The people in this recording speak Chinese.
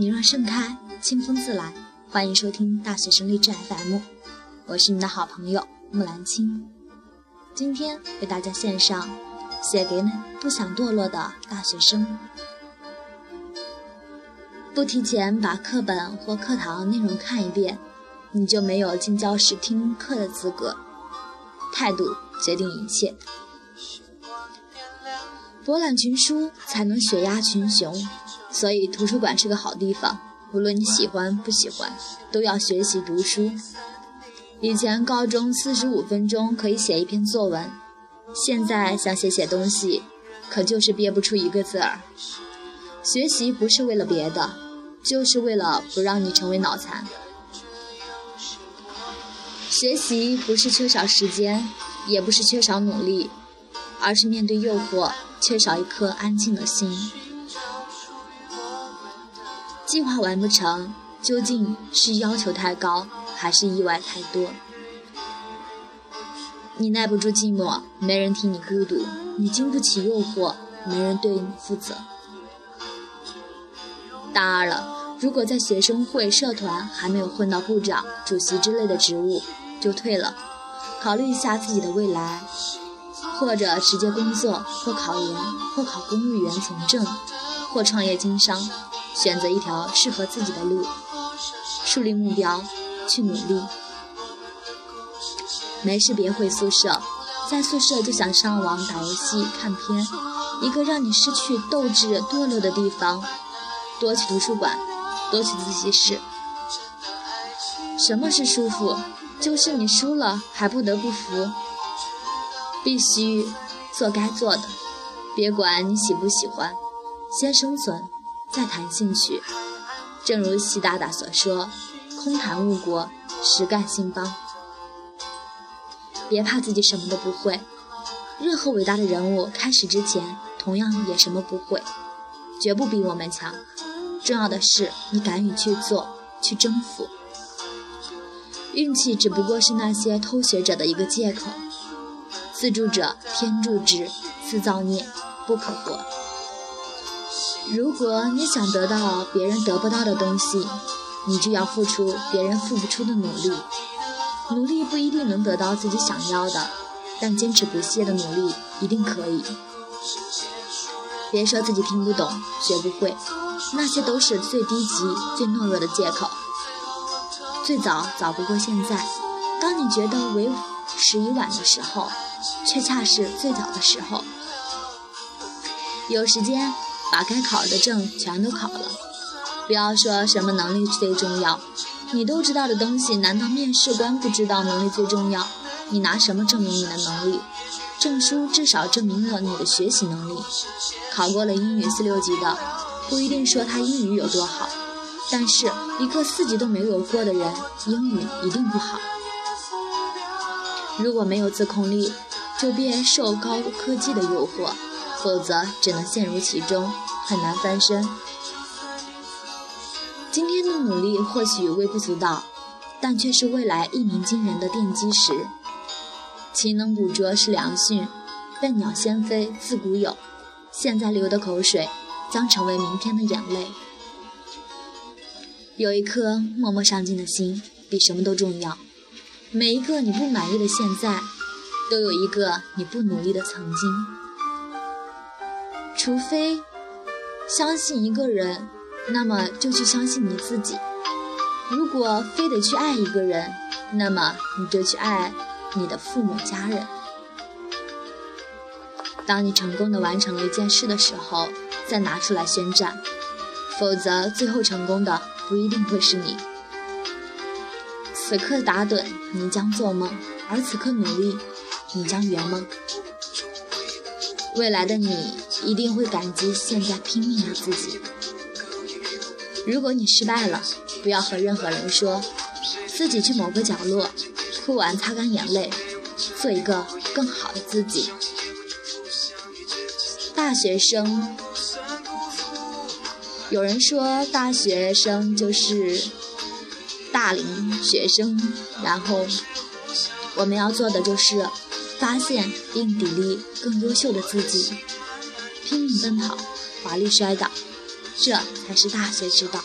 你若盛开，清风自来。欢迎收听大学生励志 FM，我是你的好朋友木兰青。今天为大家献上写给不想堕落的大学生。不提前把课本或课堂内容看一遍，你就没有进教室听课的资格。态度决定一切。博览群书才能雪压群雄，所以图书馆是个好地方。无论你喜欢不喜欢，都要学习读书。以前高中四十五分钟可以写一篇作文，现在想写写东西，可就是憋不出一个字儿。学习不是为了别的，就是为了不让你成为脑残。学习不是缺少时间，也不是缺少努力，而是面对诱惑。缺少一颗安静的心，计划完不成，究竟是要求太高，还是意外太多？你耐不住寂寞，没人替你孤独；你经不起诱惑，没人对你负责。大二了，如果在学生会、社团还没有混到部长、主席之类的职务，就退了，考虑一下自己的未来。或者直接工作，或考研，或考公务员从政，或创业经商，选择一条适合自己的路，树立目标，去努力。没事别回宿舍，在宿舍就想上网打游戏、看片，一个让你失去斗志、堕落的地方。多去图书馆，多去自习室。什么是舒服？就是你输了还不得不服。必须做该做的，别管你喜不喜欢，先生存，再谈兴趣。正如习大大所说：“空谈误国，实干兴邦。”别怕自己什么都不会，任何伟大的人物开始之前同样也什么不会，绝不比我们强。重要的是你敢于去做，去征服。运气只不过是那些偷学者的一个借口。自助者天助之，自造孽不可活。如果你想得到别人得不到的东西，你就要付出别人付不出的努力。努力不一定能得到自己想要的，但坚持不懈的努力一定可以。别说自己听不懂、学不会，那些都是最低级、最懦弱的借口。最早早不过现在，当你觉得为时已晚的时候。却恰是最早的时候，有时间把该考的证全都考了。不要说什么能力最重要，你都知道的东西，难道面试官不知道能力最重要？你拿什么证明你的能力？证书至少证明了你的学习能力。考过了英语四六级的，不一定说他英语有多好，但是一个四级都没有过的人，英语一定不好。如果没有自控力，就别受高科技的诱惑，否则只能陷入其中，很难翻身。今天的努力或许微不足道，但却是未来一鸣惊人的奠基石。勤能补拙是良训，笨鸟先飞自古有，现在流的口水将成为明天的眼泪。有一颗默默上进的心，比什么都重要。每一个你不满意的现在。都有一个你不努力的曾经，除非相信一个人，那么就去相信你自己。如果非得去爱一个人，那么你就去爱你的父母家人。当你成功的完成了一件事的时候，再拿出来宣战，否则最后成功的不一定会是你。此刻打盹，你将做梦；而此刻努力。你将圆梦，未来的你一定会感激现在拼命的自己。如果你失败了，不要和任何人说，自己去某个角落，哭完擦干眼泪，做一个更好的自己。大学生，有人说大学生就是大龄学生，然后我们要做的就是。发现并砥砺更优秀的自己，拼命奔跑，华丽摔倒，这才是大学之道。